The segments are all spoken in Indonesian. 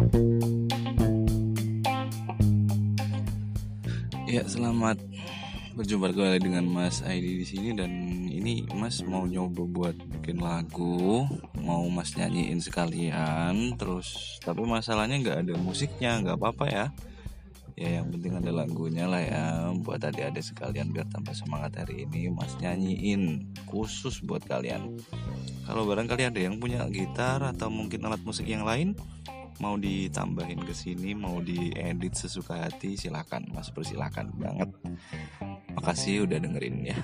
Ya, selamat berjumpa kembali dengan Mas Aidi di sini dan ini Mas mau nyoba buat bikin lagu, mau Mas nyanyiin sekalian, terus tapi masalahnya nggak ada musiknya, nggak apa-apa ya. Ya yang penting ada lagunya lah ya buat adik-adik sekalian biar tambah semangat hari ini Mas nyanyiin khusus buat kalian. Kalau barangkali ada yang punya gitar atau mungkin alat musik yang lain, mau ditambahin ke sini mau diedit sesuka hati silakan mas persilakan banget. Makasih udah dengerin ya.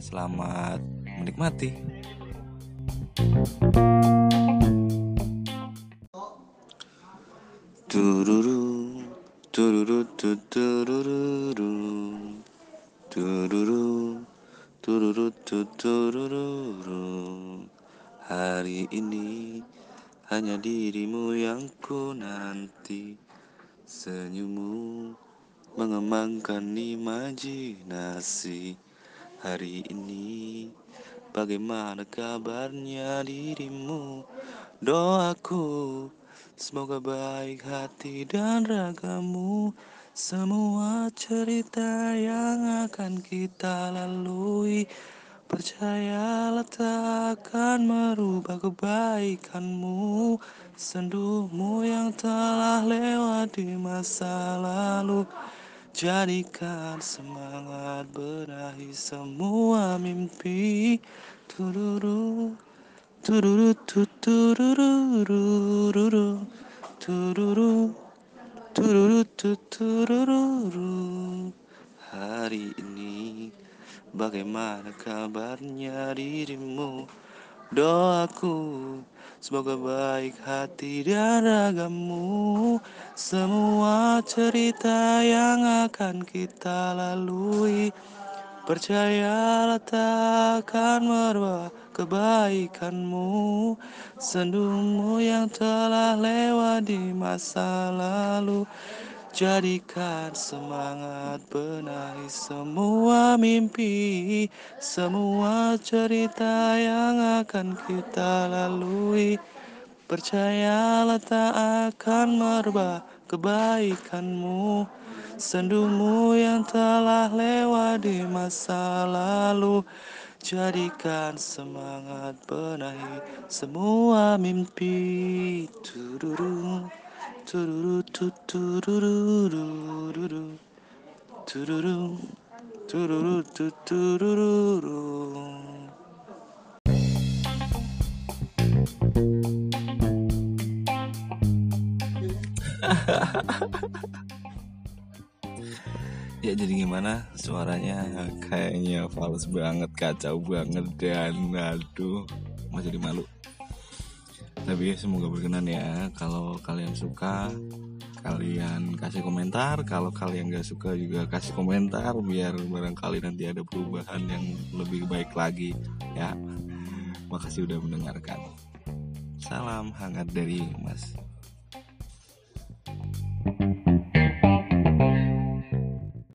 Selamat menikmati. Tururu tururu tururu tururu tururu tururu hari ini hanya dirimu yang ku nanti. Senyummu mengembangkan imajinasi. Hari ini bagaimana kabarnya dirimu? Doaku semoga baik hati dan ragamu. Semua cerita yang akan kita lalui Percayalah takkan merubah kebaikanmu Sendumu yang telah lewat di masa lalu. Jadikan semangat benahi semua mimpi. Tururu Tururu tururu tururu tururu tururu tururu. Hari ini Bagaimana kabarnya dirimu? Doaku Semoga baik hati dan ragamu. Semua cerita yang akan kita lalui Percayalah takkan merubah kebaikanmu. Sendumu yang telah lewat di masa lalu Jadikan semangat benahi semua mimpi Semua cerita yang akan kita lalui. Percayalah tak akan merubah kebaikanmu Sendumu yang telah lewat di masa lalu. Jadikan semangat benahi semua mimpi. Tururu tururu ya jadi gimana? Suaranya kayaknya fals banget kacau banget dan aduh mau jadi malu tapi semoga berkenan ya. Kalau kalian suka kalian kasih komentar. Kalau kalian gak suka juga kasih komentar biar barangkali nanti ada perubahan yang lebih baik lagi ya. Makasih udah mendengarkan. Salam hangat dari mas